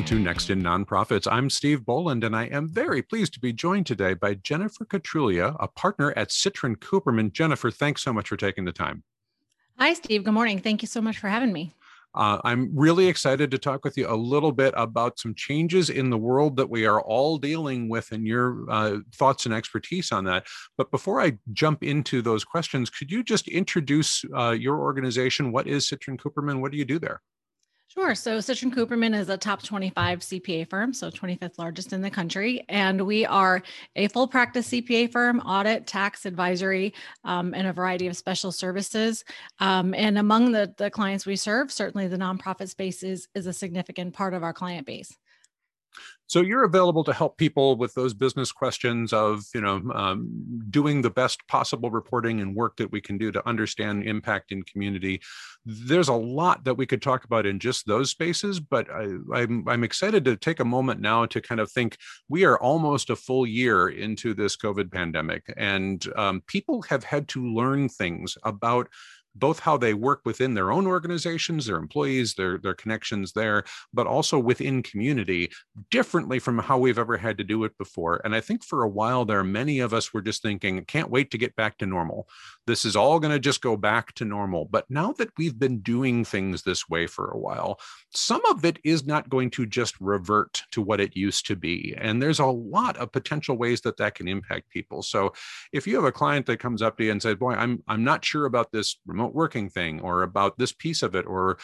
welcome to Next in Nonprofits. I'm Steve Boland, and I am very pleased to be joined today by Jennifer Katruglia, a partner at Citrin Cooperman. Jennifer, thanks so much for taking the time. Hi, Steve. Good morning. Thank you so much for having me. Uh, I'm really excited to talk with you a little bit about some changes in the world that we are all dealing with and your uh, thoughts and expertise on that. But before I jump into those questions, could you just introduce uh, your organization? What is Citrin Cooperman? What do you do there? Sure. So Citrin Cooperman is a top 25 CPA firm, so 25th largest in the country. And we are a full practice CPA firm, audit, tax, advisory, um, and a variety of special services. Um, and among the, the clients we serve, certainly the nonprofit space is, is a significant part of our client base. So you're available to help people with those business questions of, you know, um, doing the best possible reporting and work that we can do to understand impact in community. There's a lot that we could talk about in just those spaces, but I, I'm, I'm excited to take a moment now to kind of think we are almost a full year into this COVID pandemic, and um, people have had to learn things about both how they work within their own organizations, their employees, their, their connections there, but also within community differently from how we've ever had to do it before. And I think for a while there, many of us were just thinking, can't wait to get back to normal. This is all going to just go back to normal. But now that we've been doing things this way for a while, some of it is not going to just revert to what it used to be. And there's a lot of potential ways that that can impact people. So if you have a client that comes up to you and says, boy, I'm, I'm not sure about this remote working thing or about this piece of it or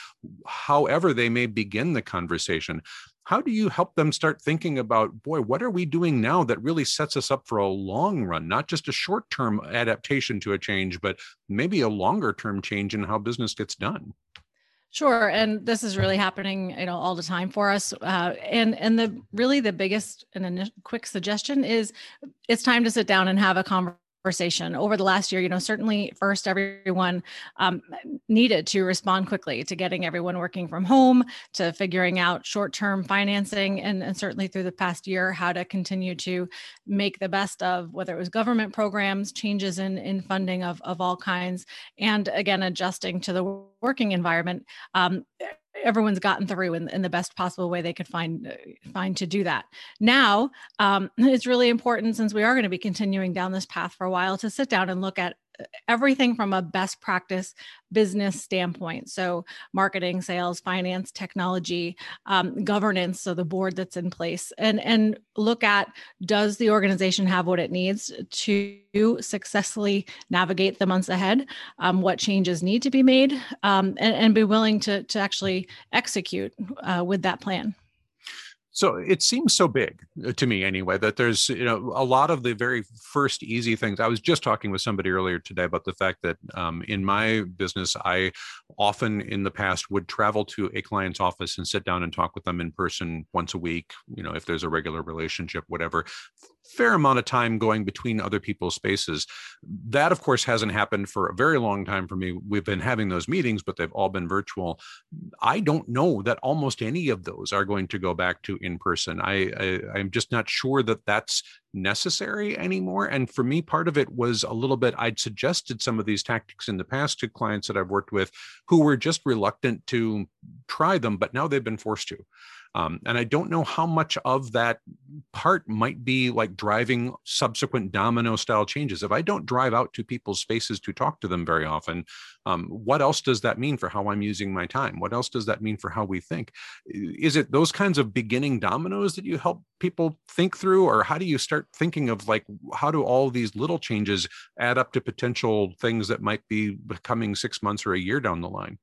however they may begin the conversation how do you help them start thinking about boy what are we doing now that really sets us up for a long run not just a short term adaptation to a change but maybe a longer term change in how business gets done Sure, and this is really happening, you know, all the time for us. Uh, and and the really the biggest and a quick suggestion is, it's time to sit down and have a conversation conversation over the last year you know certainly first everyone um, needed to respond quickly to getting everyone working from home to figuring out short-term financing and, and certainly through the past year how to continue to make the best of whether it was government programs changes in, in funding of, of all kinds and again adjusting to the working environment. Um, everyone's gotten through in, in the best possible way they could find uh, find to do that. Now, um, it's really important since we are going to be continuing down this path for a while to sit down and look at everything from a best practice business standpoint. So, marketing, sales, finance, technology, um, governance. So, the board that's in place, and and look at does the organization have what it needs to successfully navigate the months ahead? Um, what changes need to be made, um, and, and be willing to to actually execute uh, with that plan. So it seems so big uh, to me anyway that there's you know a lot of the very first easy things. I was just talking with somebody earlier today about the fact that um, in my business I often in the past would travel to a client's office and sit down and talk with them in person once a week. You know if there's a regular relationship, whatever fair amount of time going between other people's spaces. That, of course, hasn't happened for a very long time for me. We've been having those meetings, but they've all been virtual. I don't know that almost any of those are going to go back to in person. I, I am just not sure that that's necessary anymore. And for me, part of it was a little bit. I'd suggested some of these tactics in the past to clients that I've worked with, who were just reluctant to try them, but now they've been forced to. Um, and I don't know how much of that part might be like driving subsequent domino style changes. If I don't drive out to people's spaces to talk to them very often, um, what else does that mean for how I'm using my time? What else does that mean for how we think? Is it those kinds of beginning dominoes that you help people think through? Or how do you start thinking of like, how do all these little changes add up to potential things that might be coming six months or a year down the line?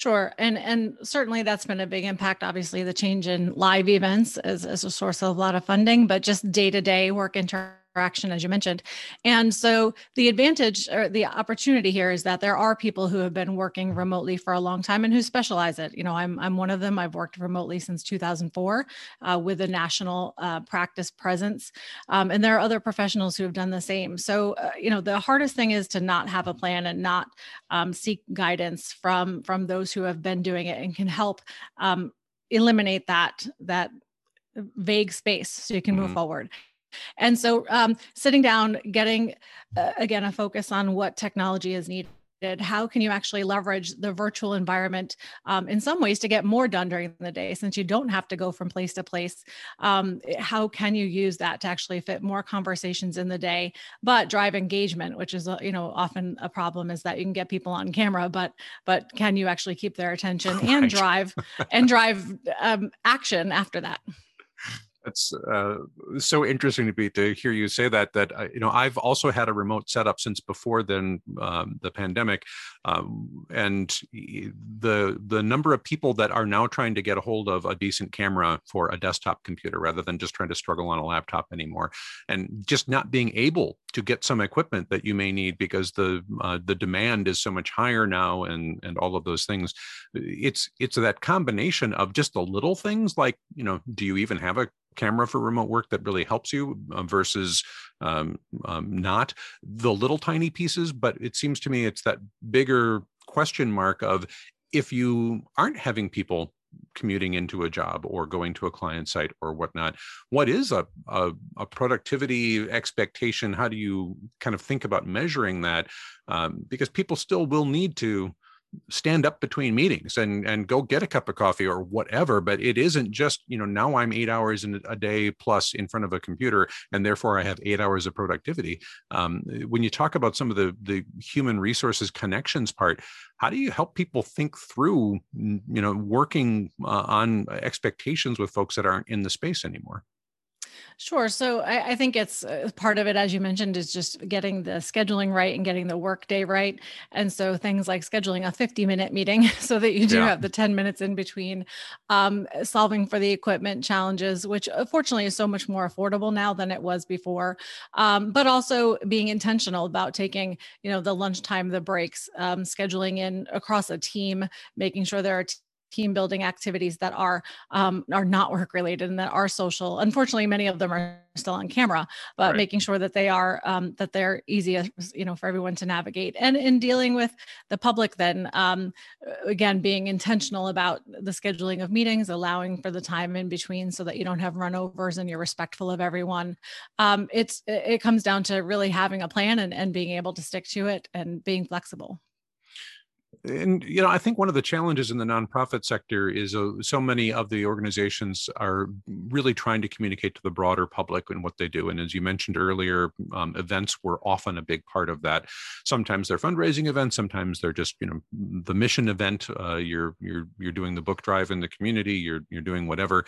Sure. And and certainly that's been a big impact. Obviously, the change in live events as, as a source of a lot of funding, but just day-to-day work inter interaction, as you mentioned. And so the advantage or the opportunity here is that there are people who have been working remotely for a long time and who specialize it. You know, I'm, I'm one of them. I've worked remotely since 2004 uh, with a national uh, practice presence. Um, and there are other professionals who have done the same. So, uh, you know, the hardest thing is to not have a plan and not um, seek guidance from from those who have been doing it and can help um, eliminate that that vague space so you can move mm-hmm. forward and so um, sitting down, getting uh, again a focus on what technology is needed how can you actually leverage the virtual environment um, in some ways to get more done during the day since you don't have to go from place to place um, how can you use that to actually fit more conversations in the day but drive engagement which is you know often a problem is that you can get people on camera but but can you actually keep their attention right. and drive and drive um, action after that that's uh, so interesting to be to hear you say that. That uh, you know, I've also had a remote setup since before then um, the pandemic, um, and the the number of people that are now trying to get a hold of a decent camera for a desktop computer rather than just trying to struggle on a laptop anymore, and just not being able to get some equipment that you may need because the uh, the demand is so much higher now, and and all of those things. It's it's that combination of just the little things like you know, do you even have a camera for remote work that really helps you uh, versus um, um, not the little tiny pieces but it seems to me it's that bigger question mark of if you aren't having people commuting into a job or going to a client site or whatnot what is a, a, a productivity expectation? How do you kind of think about measuring that? Um, because people still will need to stand up between meetings and and go get a cup of coffee or whatever but it isn't just you know now i'm eight hours in a day plus in front of a computer and therefore i have eight hours of productivity. Um, when you talk about some of the the human resources connections part how do you help people think through you know working uh, on expectations with folks that aren't in the space anymore Sure. So I, I, think it's uh, part of it, as you mentioned, is just getting the scheduling right and getting the workday right. And so things like scheduling a 50 minute meeting so that you do yeah. have the 10 minutes in between, um, solving for the equipment challenges, which uh, fortunately is so much more affordable now than it was before. Um, but also being intentional about taking, you know, the lunchtime, the breaks, um, scheduling in across a team, making sure there are team building activities that are um, are not work related and that are social. Unfortunately, many of them are still on camera, but right. making sure that they are um, that they're easy, you know, for everyone to navigate. And in dealing with the public, then um, again, being intentional about the scheduling of meetings, allowing for the time in between, so that you don't have runovers and you're respectful of everyone. Um, it's it comes down to really having a plan and, and being able to stick to it and being flexible and you know i think one of the challenges in the nonprofit sector is uh, so many of the organizations are really trying to communicate to the broader public and what they do. And as you mentioned earlier um, events were often a big part of that. Sometimes they're fundraising events sometimes they're just you know the mission event uh, you're you're you're doing the book drive in the community you're you're doing whatever.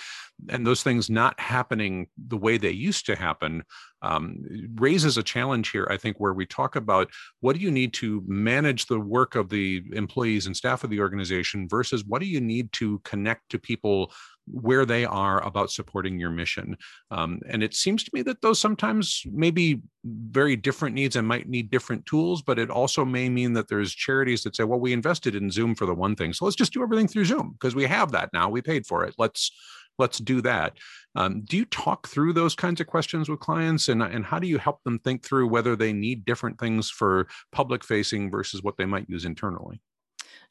And those things not happening the way they used to happen um, raises a challenge here, I think, where we talk about what do you need to manage the work of the employees and staff of the organization versus what do you need to connect to people where they are about supporting your mission. Um, and it seems to me that those sometimes may be very different needs and might need different tools, but it also may mean that there's charities that say, well, we invested in Zoom for the one thing. So let's just do everything through Zoom because we have that now. We paid for it. Let's let's do that. Um, do you talk through those kinds of questions with clients and, and how do you help them think through whether they need different things for public facing versus what they might use internally?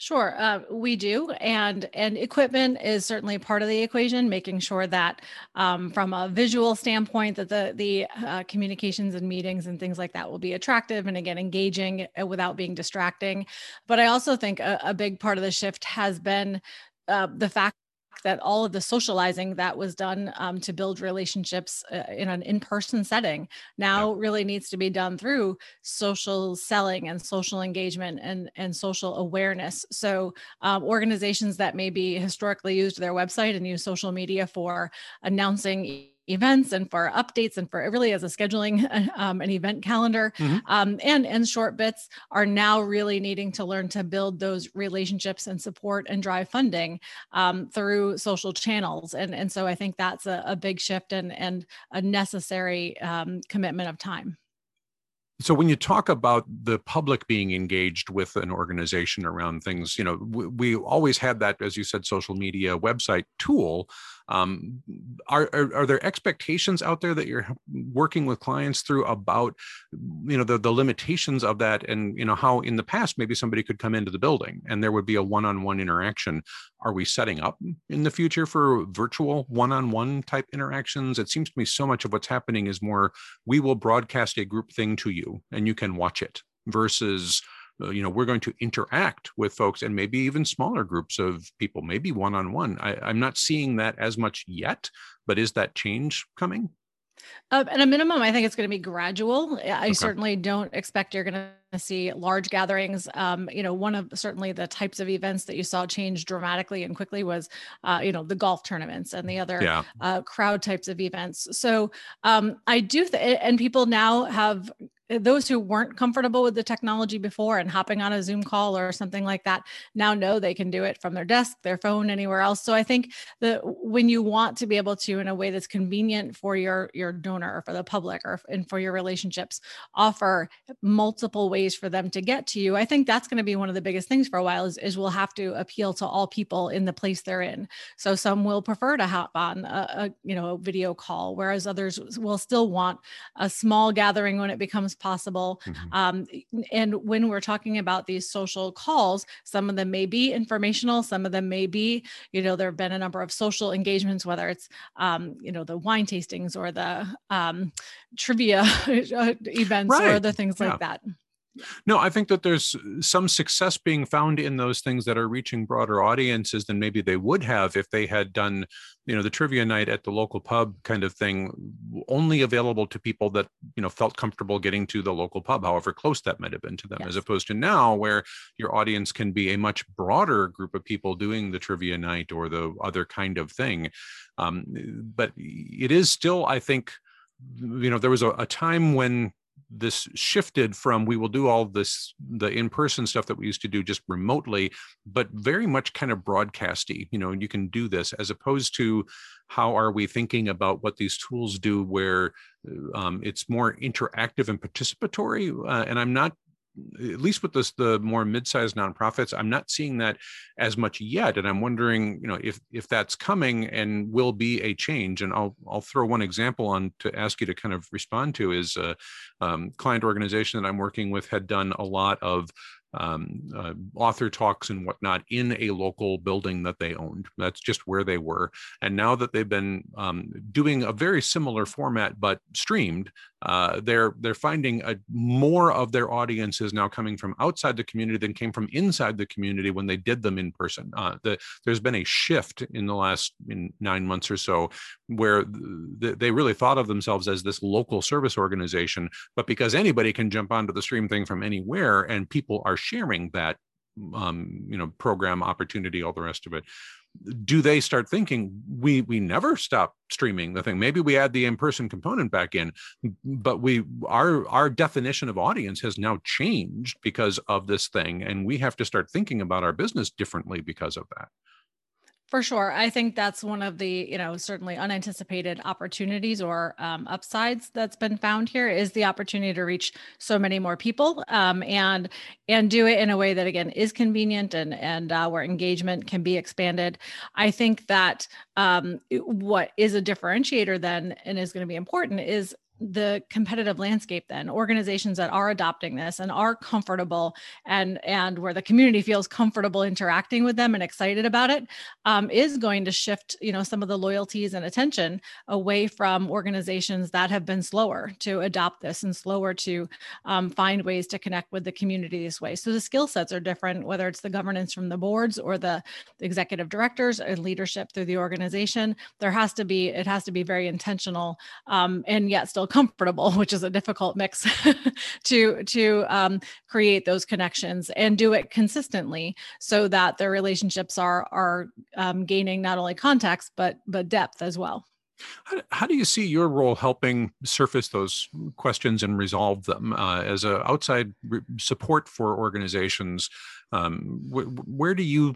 Sure, uh, we do, and and equipment is certainly part of the equation. Making sure that, um, from a visual standpoint, that the the uh, communications and meetings and things like that will be attractive and again engaging uh, without being distracting. But I also think a, a big part of the shift has been uh, the fact that all of the socializing that was done um, to build relationships uh, in an in-person setting now yeah. really needs to be done through social selling and social engagement and and social awareness so um, organizations that maybe historically used their website and use social media for announcing events and for updates and for really as a scheduling um, an event calendar. Mm-hmm. um, and and short bits are now really needing to learn to build those relationships and support and drive funding um, through social channels. And and so i think that's a, a big shift and and a necessary um, commitment of time. So when you talk about the public being engaged with an organization around things you know we, we always had that as you said social media website tool um, are, are, are there expectations out there that you're working with clients through about you know the, the limitations of that and you know how in the past maybe somebody could come into the building and there would be a one-on-one interaction? Are we setting up in the future for virtual one-on-one type interactions? It seems to me so much of what's happening is more we will broadcast a group thing to you and you can watch it versus you know we're going to interact with folks and maybe even smaller groups of people maybe one-on-one I, i'm not seeing that as much yet but is that change coming uh, at a minimum, I think it's going to be gradual. I okay. certainly don't expect you're going to see large gatherings. Um, you know, one of certainly the types of events that you saw change dramatically and quickly was, uh, you know, the golf tournaments and the other yeah. uh, crowd types of events. So um, I do, th- and people now have Uh, those who weren't comfortable with the technology before and hopping on a Zoom call or something like that now know they can do it from their desk, their phone, anywhere else. So I think that when you want to be able to, in a way that's convenient for your your donor or for the public or and for your relationships, offer multiple ways for them to get to you, I think that's going to be one of the biggest things for a while. Is, is we'll have to appeal to all people in the place they're in. So some will prefer to hop on a, a you know a video call, whereas others will still want a small gathering when it becomes possible. Mm-hmm. Um, and when we're talking about these social calls, some of them may be informational, some of them may be, you know, there have been a number of social engagements, whether it's, um, you know, the wine tastings or the um, trivia events right. or other things yeah. like that. No, I think that there's some success being found in those things that are reaching broader audiences than maybe they would have if they had done, you know, the trivia night at the local pub kind of thing, only available to people that, you know, felt comfortable getting to the local pub, however close that might have been to them, yes. as opposed to now where your audience can be a much broader group of people doing the trivia night or the other kind of thing. Um, but it is still, I think, you know, there was a, a time when this shifted from we will do all this the in-person stuff that we used to do just remotely but very much kind of broadcasty you know you can do this as opposed to how are we thinking about what these tools do where um, it's more interactive and participatory uh, and i'm not at least with this the more mid-sized nonprofits i'm not seeing that as much yet and i'm wondering you know if if that's coming and will be a change and i'll i'll throw one example on to ask you to kind of respond to is a um, client organization that i'm working with had done a lot of um, uh, author talks and whatnot in a local building that they owned. That's just where they were. And now that they've been um, doing a very similar format but streamed, uh, they're they're finding a, more of their audience is now coming from outside the community than came from inside the community when they did them in person. Uh, the, there's been a shift in the last in nine months or so where th- they really thought of themselves as this local service organization, but because anybody can jump onto the stream thing from anywhere and people are sharing that um, you know program opportunity all the rest of it do they start thinking we we never stop streaming the thing. Maybe we add the in-person component back in but we our our definition of audience has now changed because of this thing and we have to start thinking about our business differently because of that for sure. I think that's one of the, you know, certainly unanticipated opportunities or um, upsides that's been found here is the opportunity to reach so many more people um, and and do it in a way that again is convenient and and uh, where engagement can be expanded. I think that um, what is a differentiator then and is going to be important is the competitive landscape then organizations that are adopting this and are comfortable and and where the community feels comfortable interacting with them and excited about it um, is going to shift you know some of the loyalties and attention away from organizations that have been slower to adopt this and slower to um, find ways to connect with the community this way. So the skill sets are different whether it's the governance from the boards or the, executive directors and leadership through the organization. There has to be it has to be very intentional um, and yet still comfortable, which is a difficult mix to to um, create those connections and do it consistently, so that their relationships are are um, gaining not only context but but depth as well. How, how, do you see your role helping surface those questions and resolve them uh, as an outside re- support for organizations? Um, wh- where do you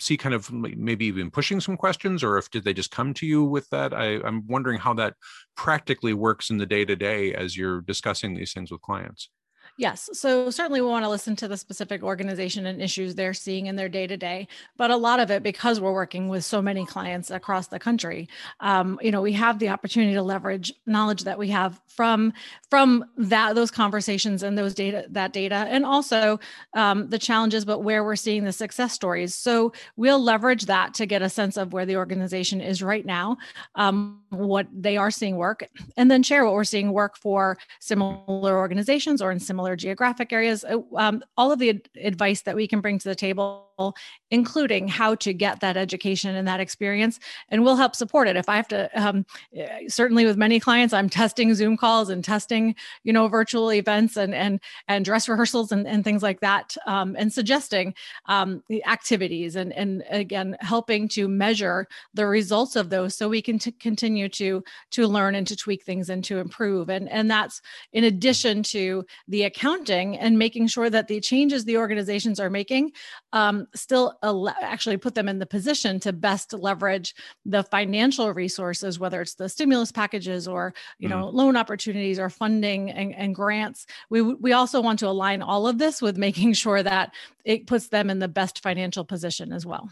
see kind of maybe even pushing some questions, or if did they just come to you with that? I, I'm wondering how that practically works in the day to day as you're discussing these things with clients. Yes. So certainly we want to listen to the specific organization and issues they're seeing in their day to day. But a lot of it, because we're working with so many clients across the country, um, you know, we have the opportunity to leverage knowledge that we have from from that those conversations and those data that data, and also um, the challenges, but where we're seeing the success stories. So we'll leverage that to get a sense of where the organization is right now, um, what they are seeing work, and then share what we're seeing work for similar organizations or in similar geographic areas. Uh, um, all of the advice that we can bring to the table, including how to get that education and that experience, and we'll help support it. If I have to, um, eh, certainly with many clients, I'm testing Zoom calls and testing, you know, virtual events and and and dress rehearsals and, and things like that, um, and suggesting um, activities and and again helping to measure the results of those so we can t- continue to to learn and to tweak things and to improve. And and that's in addition to the accounting and making sure that the changes the organizations are making um, still al- actually put them in the position to best leverage the financial resources, whether it's the stimulus packages or you know mm. loan opportunities or funding and, and grants. We we also want to align all of this with making sure that it puts them in the best financial position as well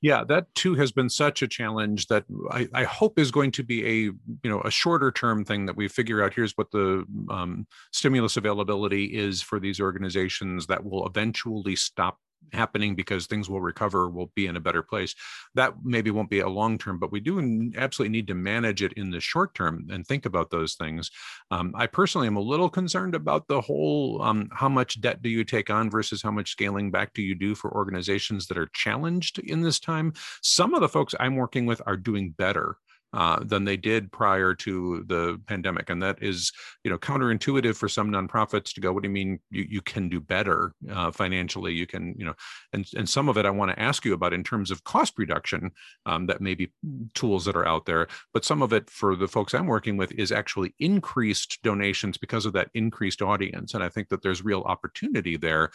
yeah that too has been such a challenge that I, I, hope is going to be a you know a shorter term thing that we figure out here's what the um, stimulus availability is for these organizations that will eventually stop happening because things will recover we'll be in a better place. That maybe won't be a long term but we do absolutely need to manage it in the short term and think about those things. Um, i personally am a little concerned about the whole um, how much debt do you take on versus how much scaling back do you do for organizations that are challenged in this time? Some of the folks i'm working with are doing better uh, than they did prior to the pandemic. And that is, you know, counterintuitive for some nonprofits to go, what do you mean you, you can do better uh, financially? You can, you know, and, and some of it I want to ask you about in terms of cost reduction, um, that may be tools that are out there. But some of it for the folks I'm working with is actually increased donations because of that increased audience. And I think that there's real opportunity there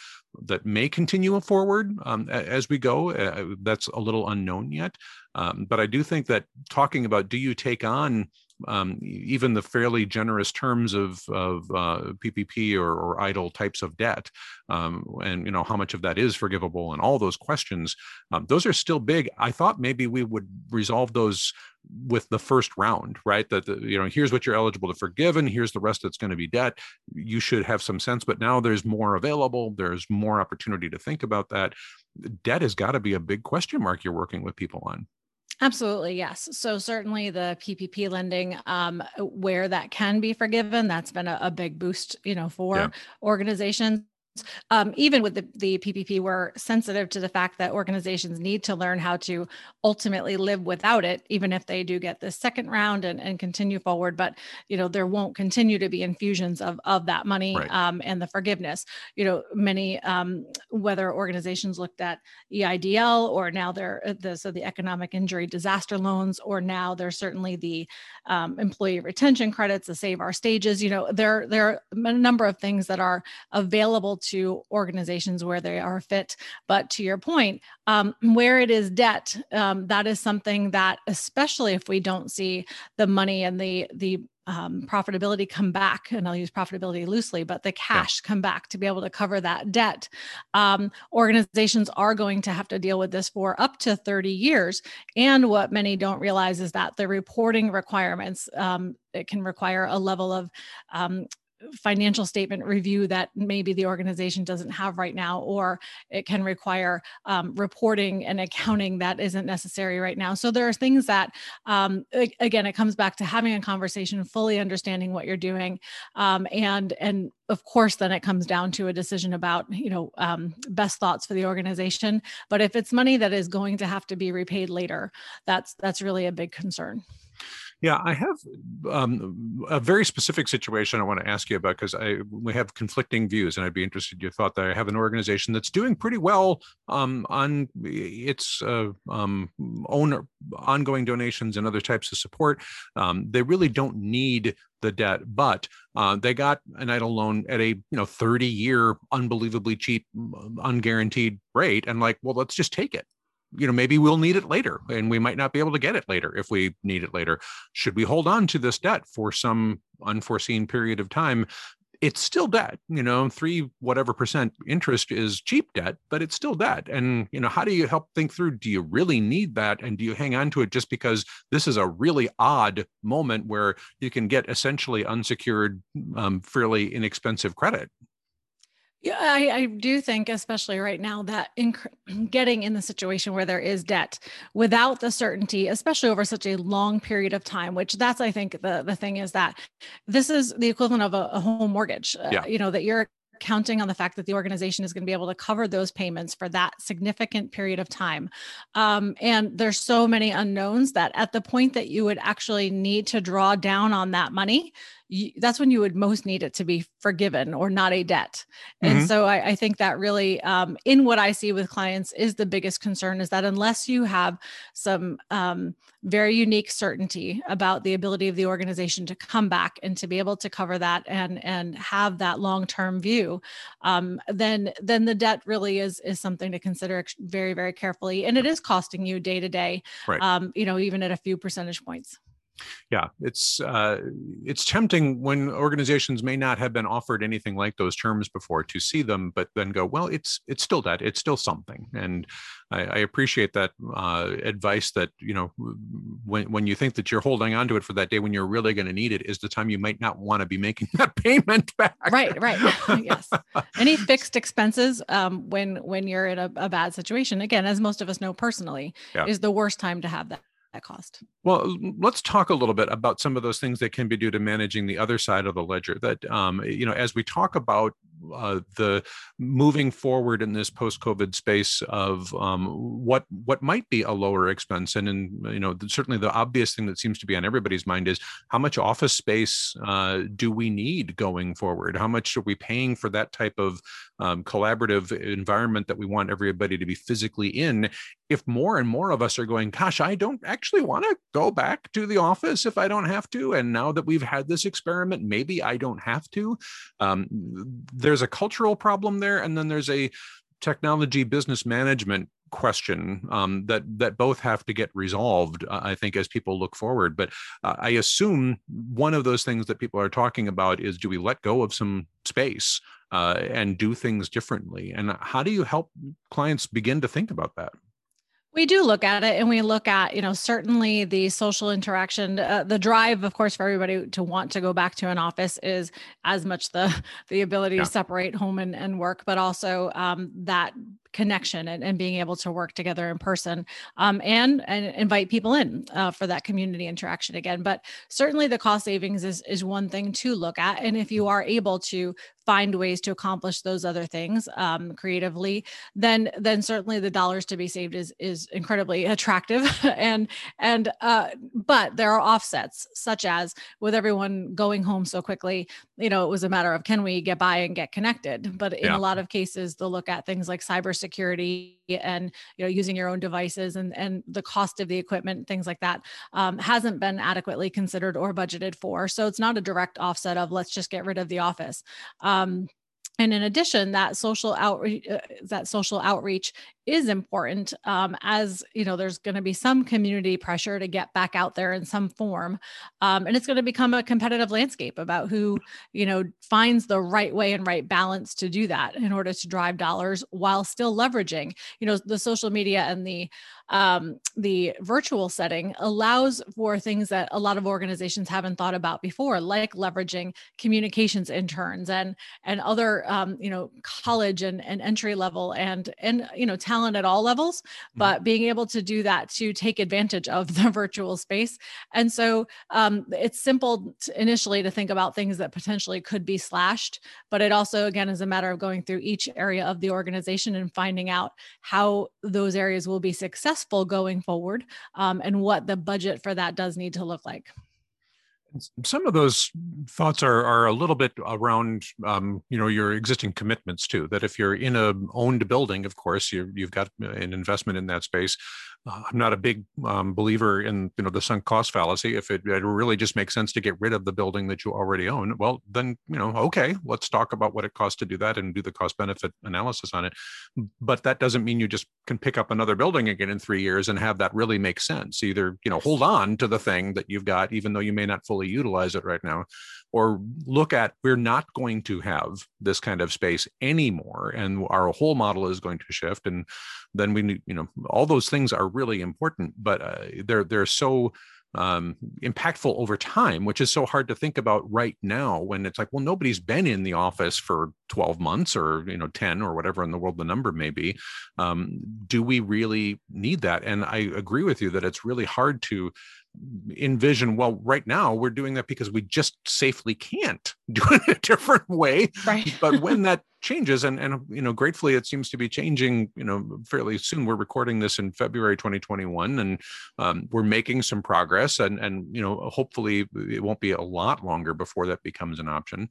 that may continue forward um, as we go. Uh, that's a little unknown yet. Um, but I do think that talking about do you take on um, even the fairly generous terms of, of uh, PPP or, or EIDL types of debt, um, and you know how much of that is forgivable, and all those questions, um, those are still big. I thought maybe we would resolve those with the first round, right? That the, you know here's what you're eligible to forgive, and here's the rest that's going to be debt. You should have some sense, but now there's more available. There's more opportunity to think about that. Debt has got to be a big question mark you're working with people on. Absolutely, yes. So certainly the PPP lending, um, where that can be forgiven, that's been a, a big boost, you know, for yeah. organizations um, even with the, the PPP, we're sensitive to the fact that organizations need to learn how to ultimately live without it, even if they do get the second round and, and continue forward. But you know, there won't continue to be infusions of of that money right. um, and the forgiveness. You know, many um, whether organizations looked at EIDL or now they're uh, the so the economic injury disaster loans, or now there's certainly the um, employee retention credits, the Save Our Stages. You know, there there are a number of things that are available to organizations where they are fit. But to your point, um, where it is debt, um, that is something that, especially if we don't see the money and the the um, profitability come back, and I'll use profitability loosely, but the cash yeah. come back to be able to cover that debt. Um, organizations are going to have to deal with this for up to 30 years. And what many don't realize is that the reporting requirements um, it can require a level of um, financial statement review that maybe the organization doesn't have right now, or it can require um, reporting and accounting that isn't necessary right now. So there are things that, um, again, it comes back to having a conversation, fully understanding what you're doing, um, and and of course, then it comes down to a decision about you know um, best thoughts for the organization. But if it's money that is going to have to be repaid later, that's that's really a big concern. Yeah, I have um, a very specific situation I want to ask you about because I we have conflicting views, and I'd be interested in your thought that I have an organization that's doing pretty well um, on its uh, um, ongoing donations and other types of support. Um, they really don't need the debt, but uh, they got an EIDL loan at a you know 30 year unbelievably cheap unguaranteed rate, and like, well, let's just take it you know maybe we'll need it later and we might not be able to get it later if we need it later. Should we hold on to this debt for some unforeseen period of time? It's still debt you know three whatever percent interest is cheap debt but it's still debt. And you know how do you help think through do you really need that? And do you hang on to it just because this is a really odd moment where you can get essentially unsecured um, fairly inexpensive credit Yeah, I, I, do think, especially right now, that in, getting in the situation where there is debt without the certainty, especially over such a long period of time, which that's, I think, the the thing is that this is the equivalent of a, a home mortgage. Uh, yeah. Uh, you know that you're counting on the fact that the organization is going to be able to cover those payments for that significant period of time. Um, and there's so many unknowns that at the point that you would actually need to draw down on that money, you, that's when you would most need it to be forgiven or not a debt. Mm-hmm. And so I, I, think that really, um, in what I see with clients, is the biggest concern is that unless you have some um, very unique certainty about the ability of the organization to come back and to be able to cover that and and have that long term view, um, then then the debt really is is something to consider very very carefully, and it is costing you day to day. Um, you know, even at a few percentage points yeah it's uh, it's tempting when organizations may not have been offered anything like those terms before to see them but then go well it's it's still that it's still something. And i, I appreciate that uh, advice that you know when, when you think that you're holding on to it for that day when you're really going to need it is the time you might not want to be making that payment back. Right right. Yes. Any fixed expenses um, when when you're in a, a, bad situation again as most of us know personally yeah. is the worst time to have that that cost. Well, let's talk a little bit about some of those things that can be due to managing the other side of the ledger. That um, you know, as we talk about uh, the moving forward in this post-COVID space of um, what what might be a lower expense, and in you know certainly the obvious thing that seems to be on everybody's mind is how much office space uh, do we need going forward? How much are we paying for that type of um, collaborative environment that we want everybody to be physically in? If more and more of us are going, gosh, I don't actually want to go back to the office if I don't have to, and now that we've had this experiment, maybe I don't have to. Um, there's a cultural problem there, and then there's a technology business management question um, that that both have to get resolved uh, i think as people look forward. But uh, i assume one of those things that people are talking about is do we let go of some space uh, and do things differently? And how do you help clients begin to think about that we do look at it and we look at, you know, certainly the social interaction, uh, the drive, of course, for everybody to want to go back to an office is as much the the ability yeah. to separate home and, and work, but also um, that connection and, and being able to work together in person um, and and invite people in uh, for that community interaction again. But certainly the cost savings is is one thing to look at. And if you are able to find ways to accomplish those other things um, creatively then then certainly the dollars to be saved is is incredibly attractive. And and uh, but there are offsets such as with everyone going home so quickly you know it was a matter of can we get by and get connected? But in yeah. a lot of cases they'll look at things like cybersecurity security and you know using your own devices and and the cost of the equipment things like that um, hasn't been adequately considered or budgeted for. So it's not a direct offset of let's just get rid of the office. Um, and in addition that social outreach uh, that social outreach is important um, as you know there's going to be some community pressure to get back out there in some form um, and it's going to become a competitive landscape about who you know finds the right way and right balance to do that in order to drive dollars while still leveraging you know the social media and the um, the virtual setting allows for things that a lot of organizations haven't thought about before like leveraging communications interns and and other um, you know college and, and entry level and and you know talent talent at all levels, mm-hmm. but being able to do that to take advantage of the virtual space. And so um, it's simple to initially to think about things that potentially could be slashed, but it also, again, is a matter of going through each area of the organization and finding out how those areas will be successful going forward um, and what the budget for that does need to look like some of those thoughts are are a little bit around um, you know your existing commitments too that if you're in a owned building of course you you've got an investment in that space I'm not a big um, believer in you know the sunk cost fallacy. If it, it, really just makes sense to get rid of the building that you already own, well then you know okay, let's talk about what it costs to do that and do the cost benefit analysis on it. But that doesn't mean you just can pick up another building again in three years and have that really make sense. Either you know hold on to the thing that you've got even though you may not fully utilize it right now, or look at we're not going to have this kind of space anymore and our whole model is going to shift and then we need you know all those things are really important but uh, they're they're so um, impactful over time, which is so hard to think about right now when it's like, well, nobody's been in the office for 12 months or you know 10 or whatever in the world the number may be. Um, do we really need that? And I agree with you that it's really hard to envision well right now we're doing that because we just safely can't do it a different way. Right. But when that changes and and you know gratefully it seems to be changing you know fairly soon. We're recording this in february 2021 and um, we're making some progress and and you know hopefully it won't be a lot longer before that becomes an option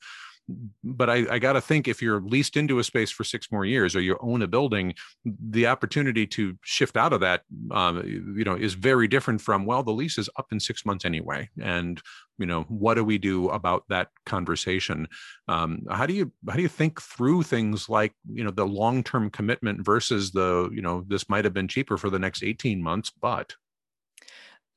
but I, I got to think if you're leased into a space for six more years or you own a building, the opportunity to shift out of that, um, you know, is very different from well, the lease is up in six months anyway, and you know, what do we do about that conversation? Um, how do you how do you think through things like you know the long term commitment versus the you know this might have been cheaper for the next eighteen months, but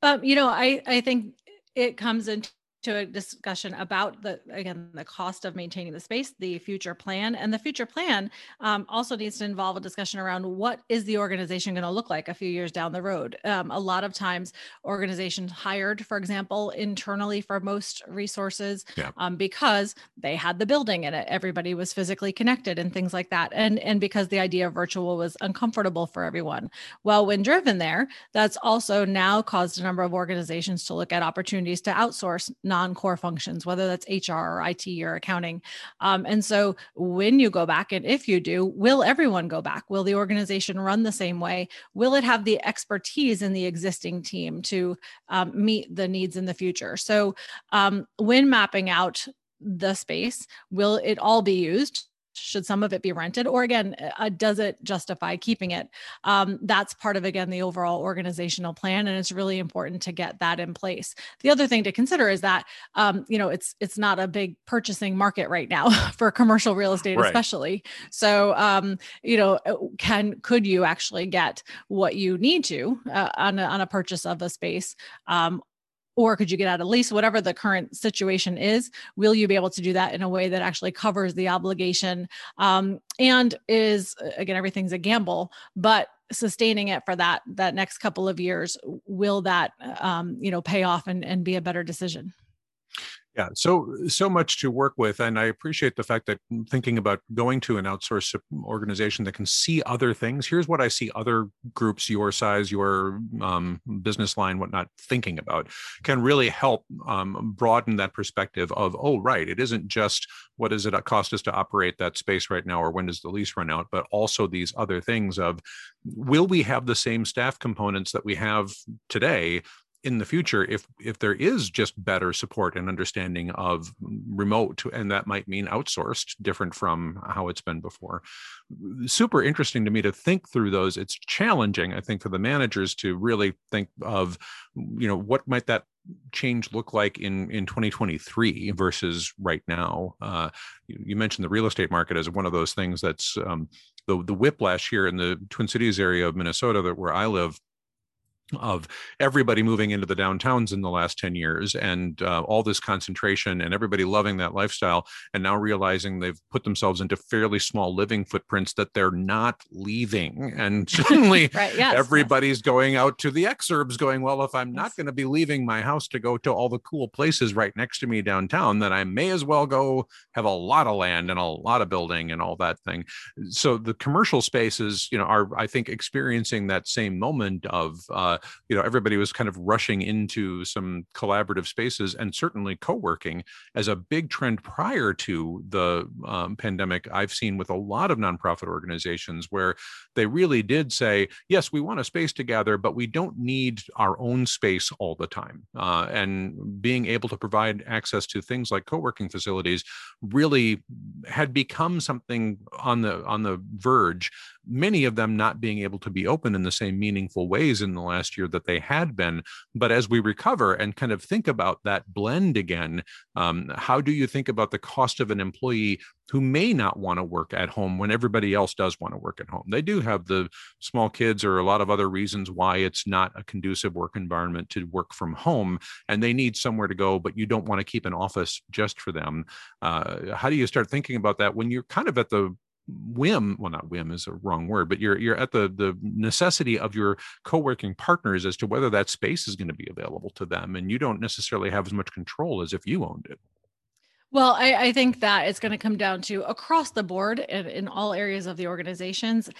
um, you know, I I think it comes into to a discussion about the again the cost of maintaining the space the future plan and the future plan um, also needs to involve a discussion around what is the organization going to look like a few years down the road um, a lot of times organizations hired for example internally for most resources yeah. um, because they had the building in it everybody was physically connected and things like that and and because the idea of virtual was uncomfortable for everyone well when driven there that's also now caused a number of organizations to look at opportunities to outsource non-core functions, whether that's HR or IT or accounting. Um, and so when you go back, and if you do, will everyone go back? Will the organization run the same way? Will it have the expertise in the existing team to um, meet the needs in the future? So um, when mapping out the space, will it all be used? Should some of it be rented or again uh, does it justify keeping it? Um, that's part of again the overall organizational plan and it's really important to get that in place. The other thing to consider is that um, you know it's it's not a big purchasing market right now for commercial real estate right. especially. So um, you know uh, can could you actually get what you need to uh, on, a, on a purchase of a space? Um, or could you get out a lease whatever the current situation is will you be able to do that in a way that actually covers the obligation um, and is again everything's a gamble but sustaining it for that that next couple of years will that um, you know pay off and, and be a better decision yeah, so so much to work with, and I appreciate the fact that thinking about going to an outsourced organization that can see other things. Here's what I see other groups your size, your um, business line, whatnot, thinking about can really help um, broaden that perspective of oh, right, it isn't just what does it cost us to operate that space right now, or when does the lease run out, but also these other things of will we have the same staff components that we have today in the future if if there is just better support and understanding of remote and that might mean outsourced different from how it's been before. Super interesting to me to think through those. It's challenging i think for the managers to really think of you know what might that change look like in in 2023 versus right now? Uh, you, you, mentioned the real estate market as one of those things that's um, the the whiplash here in the twin cities area of minnesota that where i live of everybody moving into the downtowns in the last 10 years and uh, all this concentration and everybody loving that lifestyle and now realizing they've put themselves into fairly small living footprints that they're not leaving. And suddenly right, yes, everybody's yes. going out to the exurbs going well if i'm not going to be leaving my house to go to all the cool places right next to me downtown then i may as well go have a lot of land and a lot of building and all that thing. So the commercial spaces you know are i think experiencing that same moment of uh, you know everybody was kind of rushing into some collaborative spaces and certainly co-working as a big trend prior to the um, pandemic i've seen with a lot of nonprofit organizations where they really did say yes we want a space to gather but we don't need our own space all the time. Uh, and being able to provide access to things like co-working facilities really had become something on the on the verge many of them not being able to be open in the same meaningful ways in the last year that they had been. But as we recover and kind of think about that blend again, um, how do you think about the cost of an employee who may not want to work at home when everybody else does want to work at home? They do have the small kids or a lot of other reasons why it's not a conducive work environment to work from home, and they need somewhere to go, but you don't want to keep an office just for them. Uh, how do you start thinking about that when you're kind of at the whim well not whim is a wrong word but you're you're at the the necessity of your co-working partners as to whether that space is going to be available to them and you don't necessarily have as much control as if you owned it. Well, I, I, think that it's going to come down to across the board in, in all areas of the organizations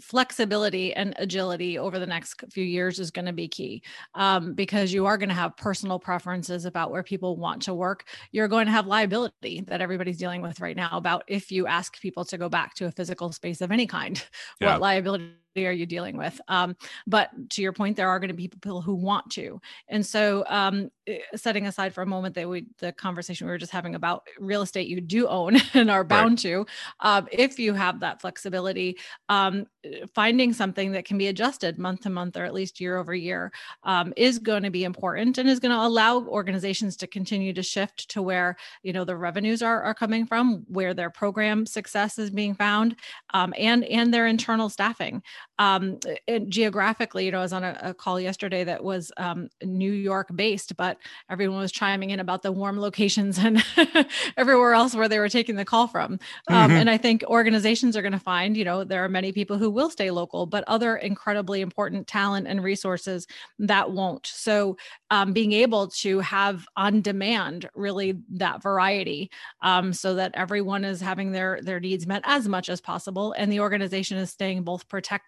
flexibility and agility over the next few years is going to be key um, because you are going to have personal preferences about where people want to work. You're going to have liability that everybody's dealing with right now about if you ask people to go back to a physical space of any kind, yeah. what liability are you dealing with? Um, but to your point, there are going to be people who want to. And so, um, eh, setting aside for a moment that we the conversation we were just having about real estate you do own and are bound right. to, um, if you have that flexibility, um, finding something that can be adjusted month to month or at least year over year um, is going to be important and is going to allow organizations to continue to shift to where you know the revenues are, are coming from, where their program success is being found, um, and and their internal staffing um, and geographically, you know, I was on a, a call yesterday that was um, New York based, but everyone was chiming in about the warm locations and everywhere else where they were taking the call from. Um, mm-hmm. And I think organizations are going to find, you know, there are many people who will stay local, but other incredibly important talent and resources that won't. So um, being able to have on demand really that variety um, so that everyone is having their their needs met as much as possible and the organization is staying both protected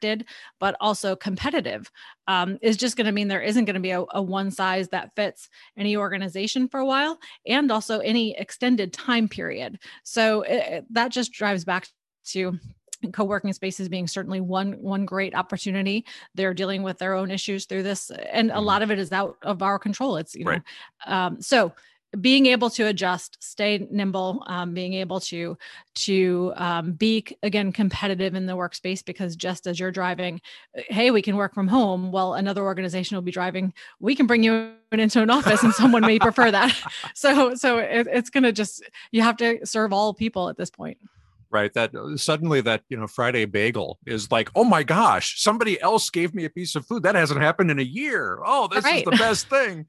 but also competitive um, is just going to mean there isn't going to be a, a one size that fits any organization for a while and also any extended time period so it, that just drives back to co-working spaces being certainly one one great opportunity they're dealing with their own issues through this and a mm-hmm. lot of it is out of our control it's you know right. um, so being able to adjust stay nimble um, being able to to um, be again competitive in the workspace because just as you're driving uh, hey we can work from home well another organization will be driving we can bring you into an office and someone may prefer that. So so it, it's going to just you have to serve all people at this point. Right that uh, suddenly that you know friday bagel is like oh my gosh somebody else gave me a piece of food. That hasn't happened in a year. Oh this right. is the best thing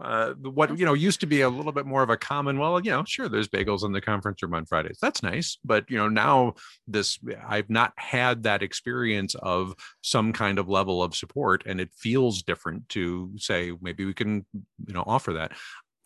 uh, what you know used to be a little bit more of a common well you know sure there's bagels in the conference room on fridays. That's nice. But you know now this i've not had that experience of some kind of level of support and it feels different to say maybe we can you know offer that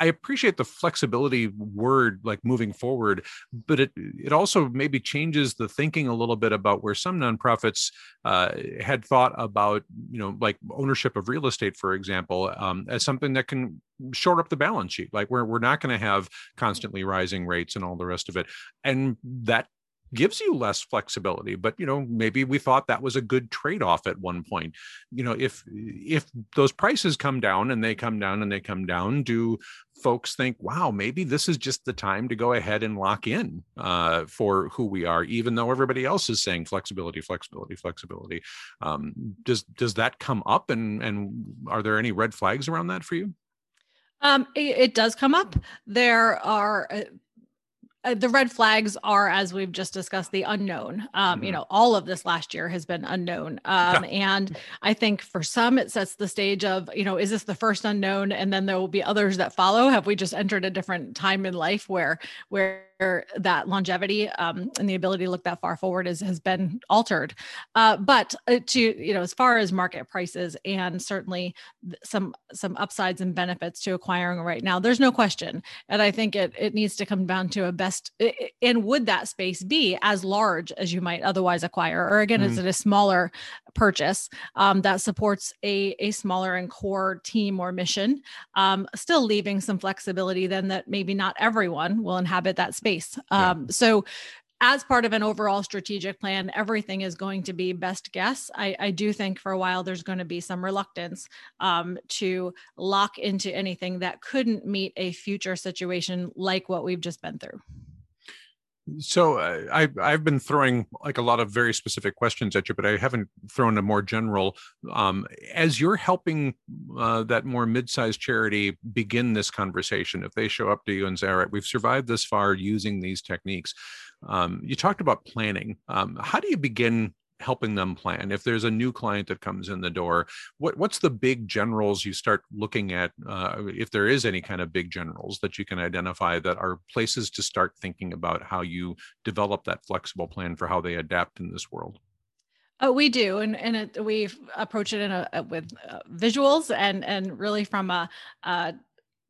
I appreciate the flexibility word like moving forward, but it it also maybe changes the thinking a little bit about where some nonprofits uh, had thought about you know like ownership of real estate, for example, um, as something that can short up the balance sheet. Like we're we're not going to have constantly rising rates and all the rest of it, and that gives you less flexibility but you know maybe we thought that was a good trade-off at one point. You know if if those prices come down and they come down and they come down do folks think wow maybe this is just the time to go ahead and lock in uh, for who we are even though everybody else is saying flexibility flexibility flexibility? Um, does does that come up and and are there any red flags around that for you? Um, it, it, does come up. There are uh, the red flags are, as we've just discussed, the unknown. Um, mm-hmm. You know, all of this last year has been unknown. Um, and I think for some, it sets the stage of, you know, is this the first unknown? And then there will be others that follow. Have we just entered a different time in life where, where, that longevity um, and the ability to look that far forward is, has been altered. Uh, but uh, to you know, as far as market prices and certainly some some upsides and benefits to acquiring right now, there's no question. And I think it it needs to come down to a best. And would that space be as large as you might otherwise acquire, or again, mm. is it a smaller purchase um, that supports a a smaller and core team or mission, um, still leaving some flexibility then that maybe not everyone will inhabit that space space. Um, yeah. So, as part of an overall strategic plan, everything is going to be best guess. I, I do think for a while there's going to be some reluctance um, to lock into anything that couldn't meet a future situation like what we've just been through. So uh, I I've been throwing like a lot of very specific questions at you, but I haven't thrown a more general. Um, as you're helping uh, that more mid-sized charity begin this conversation, if they show up to you and say, "All right, we've survived this far using these techniques," um, you talked about planning. Um, how do you begin helping them plan. If there's a new client that comes in the door what, what's the big generals you start looking at uh, if there is any kind of big generals that you can identify that are places to start thinking about how you develop that flexible plan for how they adapt in this world? Oh, we do, and and it, we approach it in a, with uh, visuals and and really from a, a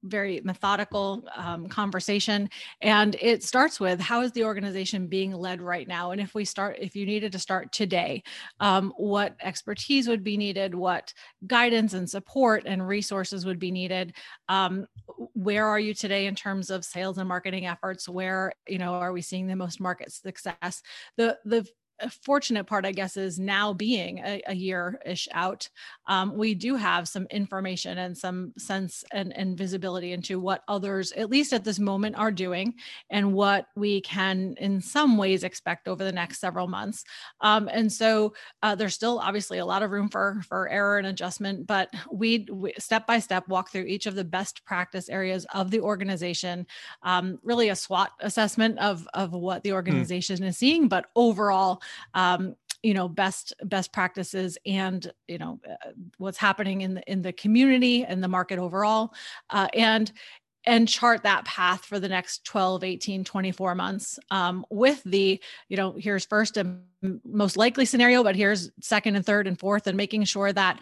very methodical um, conversation. And it starts with how is the organization being led right now? And if we start if you needed to start today um, what expertise would be needed? What guidance and support and resources would be needed? Um, where are you today in terms of sales and marketing efforts? Where you know are we seeing the most market success? The the fortunate part, I guess, is now being a, a year ish out, um, we do have some information and some sense and, and, visibility into what others, at least at this moment, are doing and what we can, in some ways, expect over the next several months. Um, and so uh, there's still obviously a lot of room for, for error and adjustment, but we, we step by step walk through each of the best practice areas of the organization, um, really a SWOT assessment of, of what the hmm. organization mm. is seeing, but overall, um, you know best best practices and you know uh, what's happening in the in the community and the market overall uh, and and chart that path for the next 12 18 24 months um, with the you know here's first and most likely scenario but here's second and third and fourth and making sure that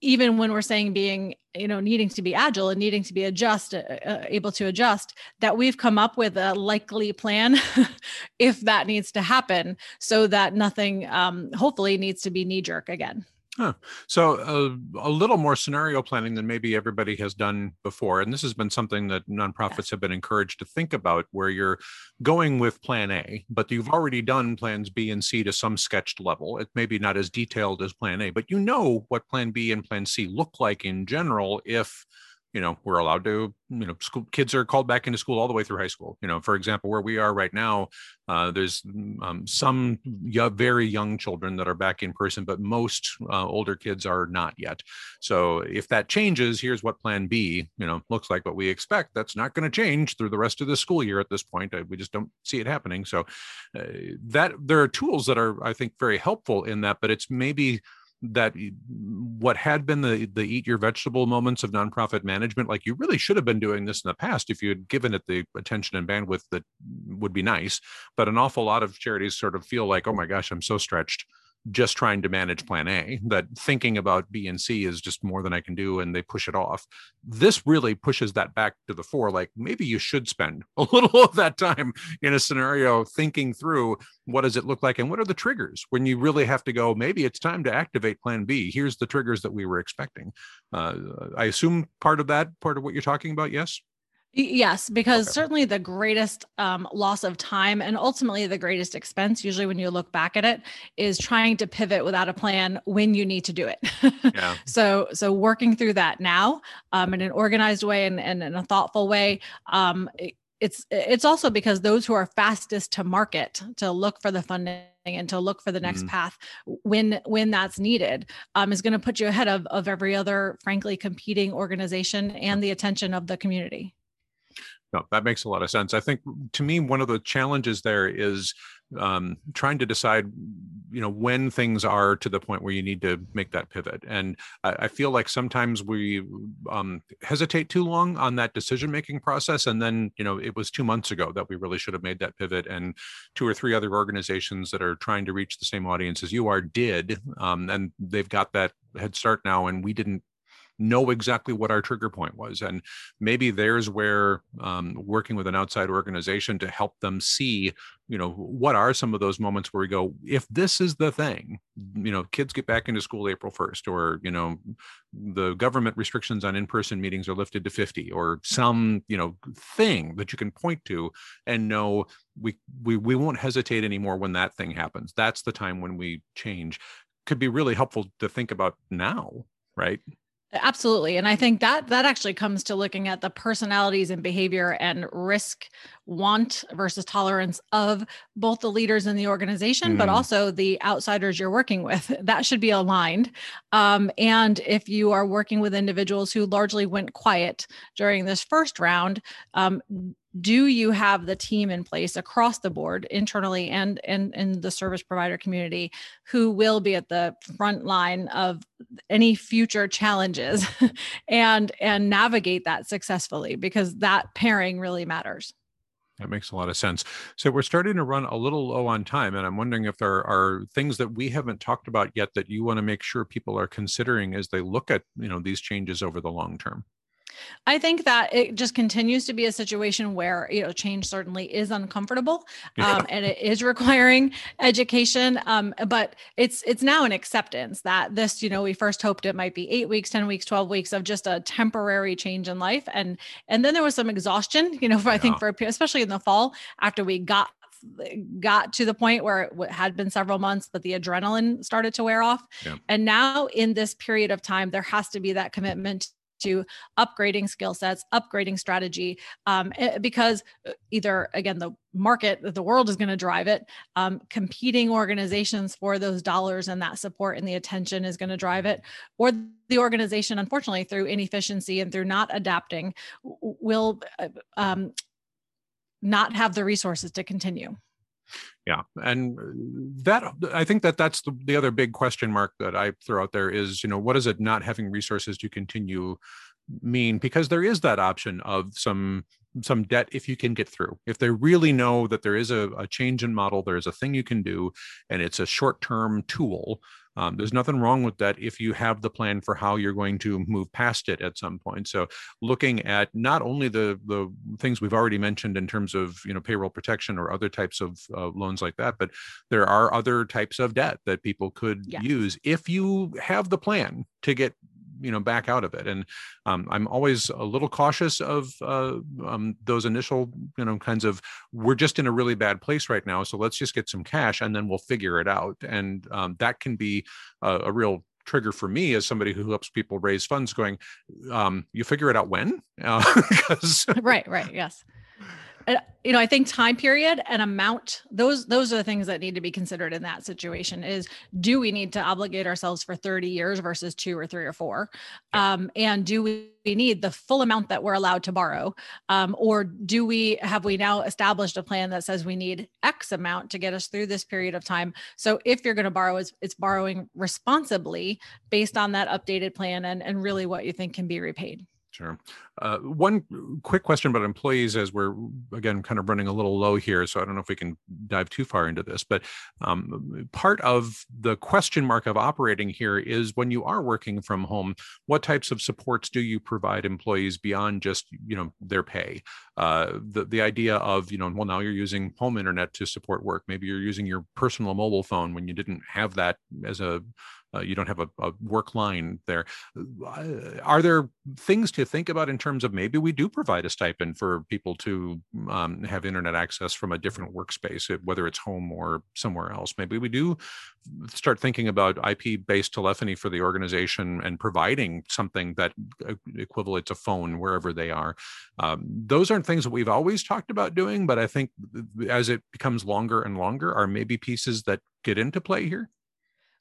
even when we're saying being you know needing to be agile and needing to be adjust uh, uh, able to adjust that we've come up with a likely plan if that needs to happen so that nothing um, hopefully needs to be knee jerk again Huh. So uh, a little more scenario planning than maybe everybody has done before, and this has been something that nonprofits have been encouraged to think about, where you're going with Plan A, but you've already done Plans B and C to some sketched level. It may be not as detailed as Plan A, but you know what Plan B and Plan C look like in general if you know we're allowed to you know school kids are called back into school all the way through high school. You know for example where we are right now uh, there's um, some very young children that are back in person but most uh, older kids are not yet. So if that changes here's what plan b you know looks like what we expect. That's not going to change through the rest of the school year at this point. We just don't see it happening. So uh, that there are tools that are i think very helpful in that but it's maybe that what had been the the eat your vegetable moments of nonprofit management like you really should have been doing this in the past if you had given it the attention and bandwidth that would be nice but an awful lot of charities sort of feel like oh my gosh i'm so stretched just trying to manage plan A, that thinking about B and C is just more than I can do and they push it off. This really pushes that back to the fore. Like maybe you should spend a little of that time in a scenario thinking through what does it look like and what are the triggers when you really have to go, maybe it's time to activate plan B. Here's the triggers that we were expecting. Uh, I assume part of that, part of what you're talking about, yes? Yes, because okay. certainly the greatest um, loss of time and ultimately the greatest expense, usually when you look back at it, is trying to pivot without a plan when you need to do it. yeah. So, so working through that now um, in an organized way and, and in a thoughtful way. Um, it, it's it's also because those who are fastest to market to look for the funding and to look for the next mm-hmm. path when when that's needed um, is going to put you ahead of of every other frankly competing organization and the attention of the community no, that makes a lot of sense. I think to me, one of the challenges there is um, trying to decide, you know, when things are to the point where you need to make that pivot. And I, I feel like sometimes we um, hesitate too long on that decision making process. And then, you know, it was two months ago that we really should have made that pivot. And two or three other organizations that are trying to reach the same audience as you are did. Um, and they've got that head start now. And we didn't know exactly what our trigger point was. And maybe there's where um, working with an outside organization to help them see, you know, what are some of those moments where we go, if this is the thing, you know, kids get back into school April 1st, or, you know, the government restrictions on in-person meetings are lifted to 50 or some, you know, thing that you can point to and know we, we, we won't hesitate anymore when that thing happens. That's the time when we change could be really helpful to think about now, right? Absolutely. And I think that that actually comes to looking at the personalities and behavior and risk want versus tolerance of both the leaders in the organization, mm. but also the outsiders you're working with. That should be aligned. Um, and if you are working with individuals who largely went quiet during this first round, um, do you have the team in place across the board internally and and in the service provider community who will be at the front line of any future challenges and and navigate that successfully because that pairing really matters that makes a lot of sense. So we're starting to run a little low on time, and I'm wondering if there are things that we haven't talked about yet that you want to make sure people are considering as they look at you know these changes over the long term. I think that it just continues to be a situation where you know change certainly is uncomfortable, yeah. um, and it is requiring education. Um, but it's it's now an acceptance that this you know we first hoped it might be eight weeks, ten weeks, twelve weeks of just a temporary change in life, and and then there was some exhaustion. You know, for, I think for especially in the fall after we got got to the point where it had been several months but the adrenaline started to wear off yeah. and now in this period of time there has to be that commitment to upgrading skill sets, upgrading strategy, um, eh, because uh, either again the market, the world is going to drive it. Um, competing organizations for those dollars and that support and the attention is going to drive it, or the organization, unfortunately, through inefficiency and through not adapting, will uh, um, not have the resources to continue yeah and that i think that that's the, the other big question mark that i throw out there is you know what does it not having resources to continue mean? Because there is that option of some some debt if you can get through. If they really know that there is a, a change in model there's a thing you can do and it's a short term tool um, there's nothing wrong with that if you have the plan for how you're going to move past it at some point. So looking at not only the the things we've already mentioned in terms of you know payroll protection or other types of uh, loans like that, but there are other types of debt that people could yes. use if you have the plan to get you know back out of it. And um, i'm always a little cautious of uh, um, those initial you know kinds of we're just in a really bad place right now so let's just get some cash and then we'll figure it out. And um, that can be a, a real trigger for me as somebody who helps people raise funds going um, you figure it out when? Uh, right right yes you know i think time period and amount those those are the things that need to be considered in that situation is do we need to obligate ourselves for 30 years versus two or three or four? Um, and do we need the full amount that we're allowed to borrow? Um, or do we have we now established a plan that says we need x amount to get us through this period of time? So if you're going to borrow it's, it's borrowing responsibly based on that updated plan and, and really what you think can be repaid Sure. Uh, one quick question about employees as we're, again, kind of running a little low here. So I don't know if we can dive too far into this, but um, part of the question mark of operating here is when you are working from home, what types of supports do you provide employees beyond just, you know, their pay? Uh, the, the idea of, you know, well, now you're using home internet to support work. Maybe you're using your personal mobile phone when you didn't have that as a uh, you don't have a, a, work line there. Uh, are there things to think about in terms of maybe we do provide a stipend for people to um, have internet access from a different workspace, whether it's home or somewhere else? Maybe we do start thinking about IP based telephony for the organization and providing something that uh, equivalent to phone wherever they are. Um, those aren't things that we've always talked about doing, but I think as it becomes longer and longer, are maybe pieces that get into play here.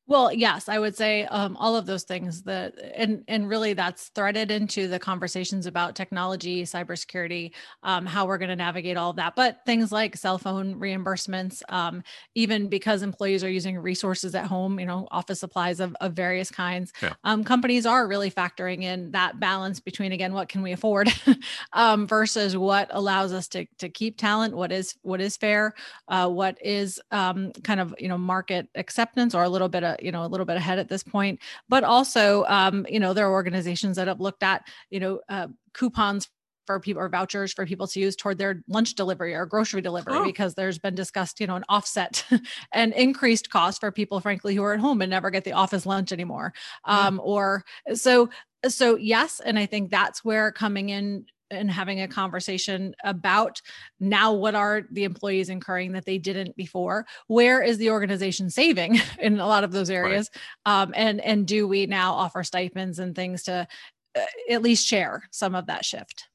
Well, yes, I would say um, all of those things that, and and really that's threaded into the conversations about technology, cybersecurity, um, how we're going to navigate all of that. But things like cell phone reimbursements, um, even because employees are using resources at home, you know, office supplies of, of various kinds, yeah. Um, companies are really factoring in that balance between again what can we afford um, versus what allows us to to keep talent, what is what is fair, uh, what is um, kind of you know market acceptance or a little bit of you know a little bit ahead at this point. But also um, you know there are organizations that have looked at you know uh, coupons for people or vouchers for people to use toward their lunch delivery or grocery delivery oh. because there's been discussed you know an offset and increased cost for people frankly who are at home and never get the office lunch anymore. Um, or so so yes and i think that's where coming in and having a conversation about now what are the employees incurring that they didn't before? Where is the organization saving in a lot of those areas? Right. um, and and do we now offer stipends and things to uh, at least share some of that shift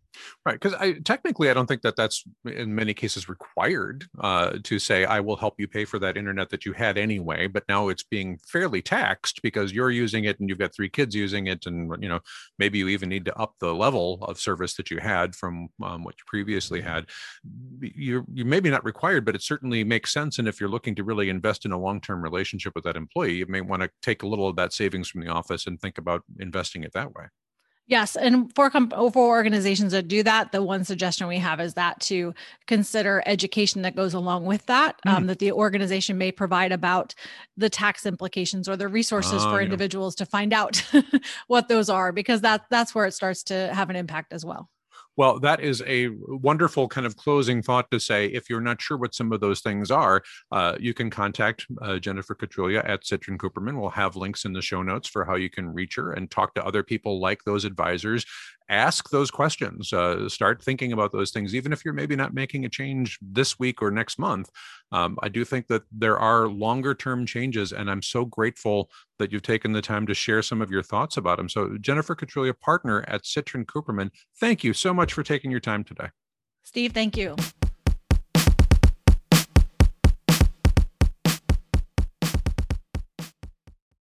Right, because I technically I don't think that that's in many cases required uh, to say I will help you pay for that internet that you had anyway. But now it's being fairly taxed because you're using it and you've got three kids using it, and you know maybe you even need to up the level of service that you had from um, what you previously had. You're you maybe not required, but it certainly makes sense. And if you're looking to really invest in a long-term relationship with that employee, you may want to take a little of that savings from the office and think about investing it that way. Yes, and for for organizations that do that, the one suggestion we have is that to consider education that goes along with that, mm. um, that the organization may provide about the tax implications or the resources uh, for individuals to find out what those are, because that that's where it starts to have an impact as well. Well, that is a wonderful kind of closing thought to say if you're not sure what some of those things are, uh, you can contact uh, Jennifer Katrulia at Citrin Cooperman. We'll have links in the show notes for how you can reach her and talk to other people like those advisors ask those questions uh, start thinking about those things even if you're maybe not making a change this week or next month um, i do think that there are longer term changes and i'm so grateful that you've taken the time to share some of your thoughts about them so jennifer Katrulia, partner at citrin cooperman thank you so much for taking your time today. Steve thank you